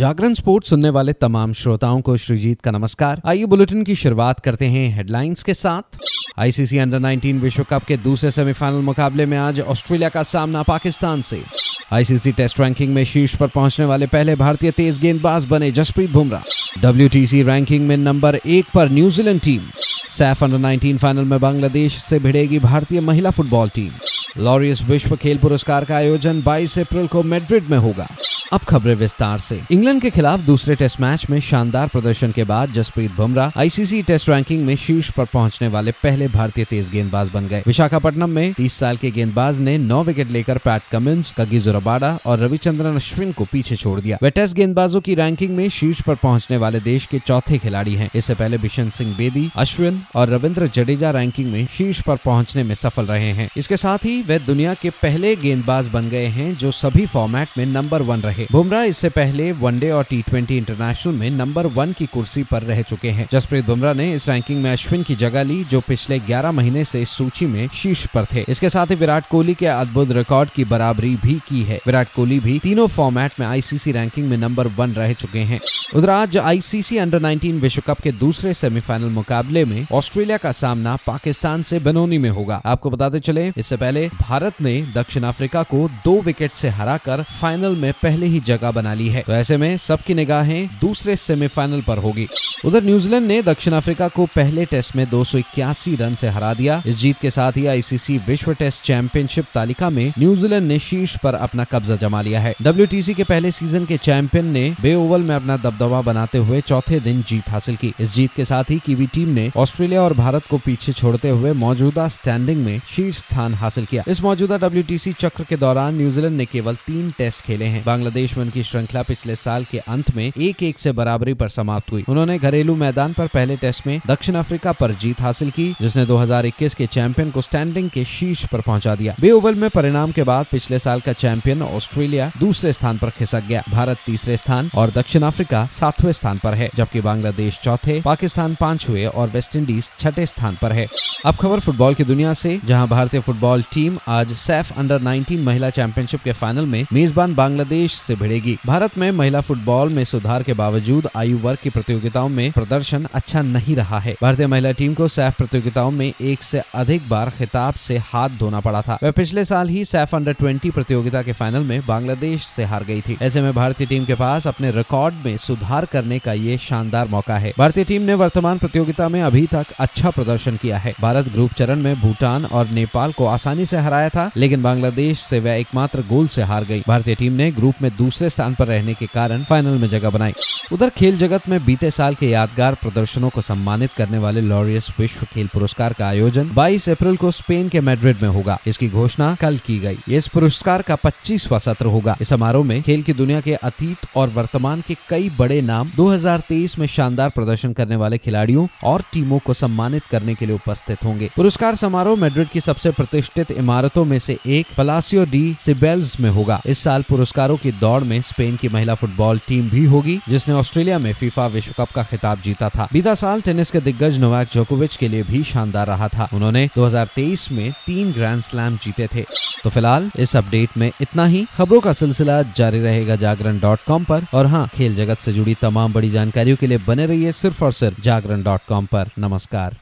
जागरण sports सुनने वाले तमाम श्रोताओं को श्रीजीत का नमस्कार। आइए बुलेटिन की शुरुआत करते हैं हेडलाइंस के साथ। आईसीसी अंडर 19 विश्व कप के दूसरे सेमीफाइनल मुकाबले में आज ऑस्ट्रेलिया का सामना पाकिस्तान से। आईसीसी टेस्ट रैंकिंग में शीर्ष पर पहुँचने वाले पहले भारतीय तेज गेंदबाज बने जसप्रीत बुमराह। डब्ल्यू रैंकिंग में नंबर एक पर New Zealand team SAFF under 19 final में बांग्लादेश से भिड़ेगी भारतीय महिला फुटबॉल टीम लॉरियस विश्व खेल पुरस्कार का आयोजन 22 अप्रैल को मेड्रिड में होगा। अब खबरें विस्तार से। इंग्लैंड के खिलाफ दूसरे टेस्ट मैच में शानदार प्रदर्शन के बाद Jasprit Bumrah ICC test ranking में शीर्ष पर पहुँचने वाले पहले भारतीय तेज गेंदबाज बन गए। विशाखापट्टनम में 30 साल के गेंदबाज ने नौ विकेट लेकर पैट कमिंस, कगी जुराबाडा और रविचंद्रन अश्विन को पीछे छोड़ दिया। वे टेस्ट गेंदबाजों की रैंकिंग में शीर्ष पर पहुँचने वाले देश के चौथे खिलाड़ी हैं। इससे पहले बिशन सिंह बेदी, अश्विन और रविंद्र जडेजा रैंकिंग में शीर्ष पर पहुँचने में सफल रहे हैं। इसके साथ ही वे दुनिया के पहले गेंदबाज बन गए हैं जो सभी फॉर्मेट में नंबर वन रहे। बुमराह इससे पहले वनडे और टी इंटरनेशनल में नंबर वन की कुर्सी पर रह चुके हैं। जसप्रीत बुमराह ने इस रैंकिंग में अश्विन की जगह ली, जो पिछले 11 महीने से इस सूची में शीर्ष पर थे। इसके साथ ही विराट कोहली के अद्भुत रिकॉर्ड की बराबरी भी की है। विराट कोहली भी तीनों फॉर्मेट में आईसीसी रैंकिंग में नंबर वन रह चुके हैं। उधर आज आईसीसी अंडर 19 विश्व कप के दूसरे सेमीफाइनल मुकाबले में ऑस्ट्रेलिया का सामना पाकिस्तान से बनोनी में होगा। आपको बताते चले, इससे पहले भारत ने दक्षिण अफ्रीका को दो विकेट से हराकर फाइनल में पहले ही जगह बना ली है। तो ऐसे में सबकी निगाहें दूसरे सेमीफाइनल पर होगी। उधर न्यूजीलैंड ने दक्षिण अफ्रीका को पहले टेस्ट में दो सौ इक्यासी रन से हरा दिया। इस जीत के साथ ही आईसीसी विश्व टेस्ट चैंपियनशिप तालिका में न्यूजीलैंड ने शीर्ष पर अपना कब्जा जमा लिया है। डब्ल्यू के पहले सीज़न के चैंपियन ने बे ओवल में अपना दबदबा बनाते हुए चौथे दिन जीत हासिल की। इस जीत के साथ ही कीवी टीम ने ऑस्ट्रेलिया और भारत को पीछे छोड़ते हुए मौजूदा स्टैंडिंग में शीर्ष स्थान हासिल किया। इस मौजूदा डब्ल्यूटीसी चक्र के दौरान न्यूजीलैंड ने केवल तीन टेस्ट खेले हैं। बांग्लादेश में उनकी श्रृंखला पिछले साल के अंत में एक एक से बराबरी पर समाप्त हुई। उन्होंने घरेलू मैदान पर पहले टेस्ट में दक्षिण अफ्रीका पर जीत हासिल की, जिसने 2021 के चैंपियन को स्टैंडिंग के शीर्ष पर पहुँचा दिया। बे ओवल में परिणाम के बाद पिछले साल का चैंपियन ऑस्ट्रेलिया दूसरे स्थान पर खिसक गया। भारत तीसरे स्थान और दक्षिण अफ्रीका सातवें स्थान पर है, जबकि बांग्लादेश चौथे, पाकिस्तान पांचवे और वेस्ट इंडीज छठे स्थान पर है। अब खबर फुटबॉल की दुनिया से, जहाँ भारतीय फुटबॉल टीम आज सैफ अंडर 19 महिला चैंपियनशिप के फाइनल में मेजबान बांग्लादेश से भिड़ेगी। भारत में महिला फुटबॉल में सुधार के बावजूद आयु वर्ग की प्रतियोगिताओं में प्रदर्शन अच्छा नहीं रहा है। भारतीय महिला टीम को सैफ प्रतियोगिताओं में एक से अधिक बार खिताब से हाथ धोना पड़ा था। वह पिछले साल ही सैफ अंडर ट्वेंटी प्रतियोगिता के फाइनल में बांग्लादेश से हार गई थी। ऐसे में भारतीय टीम के पास अपने रिकॉर्ड में सुधार करने का ये शानदार मौका है। भारतीय टीम ने वर्तमान प्रतियोगिता में अभी तक अच्छा प्रदर्शन किया है। भारत ग्रुप चरण में भूटान और नेपाल को आसानी से हराया था, लेकिन बांग्लादेश से वह एकमात्र गोल से हार गई। भारतीय टीम ने ग्रुप में दूसरे स्थान पर रहने के कारण फाइनल में जगह बनाई। उधर खेल जगत में बीते साल के यादगार प्रदर्शनों को सम्मानित करने वाले लॉरियस विश्व खेल पुरस्कार का आयोजन 22 अप्रैल को स्पेन के मैड्रिड में होगा। इसकी घोषणा कल की गई। इस पुरस्कार का 25वां सत्र होगा। इस समारोह में खेल की दुनिया के अतीत और वर्तमान के कई बड़े नाम 2023 में शानदार प्रदर्शन करने वाले खिलाड़ियों और टीमों को सम्मानित करने के लिए उपस्थित होंगे। पुरस्कार समारोह मेड्रिड की सबसे प्रतिष्ठित इमारतों में से एक पलासियो डी सिबेल्स में होगा। इस साल पुरस्कारों की दौड़ में स्पेन की महिला फुटबॉल टीम भी होगी, जिसने ऑस्ट्रेलिया में फीफा विश्व कप का खिताब जीता था। बीता साल टेनिस के दिग्गज नोवाक जोकोविच के लिए भी शानदार रहा था। उन्होंने 2023 में तीन ग्रैंड स्लैम जीते थे। तो फ़िलहाल इस अपडेट में इतना ही। खबरों का सिलसिला जारी रहेगा जागरण डॉट कॉम पर। और हाँ खेल जगत से जुड़ी तमाम बड़ी जानकारियों के लिए बने रहिए सिर्फ़ और सिर्फ़ जागरण डॉट कॉम नमस्कार।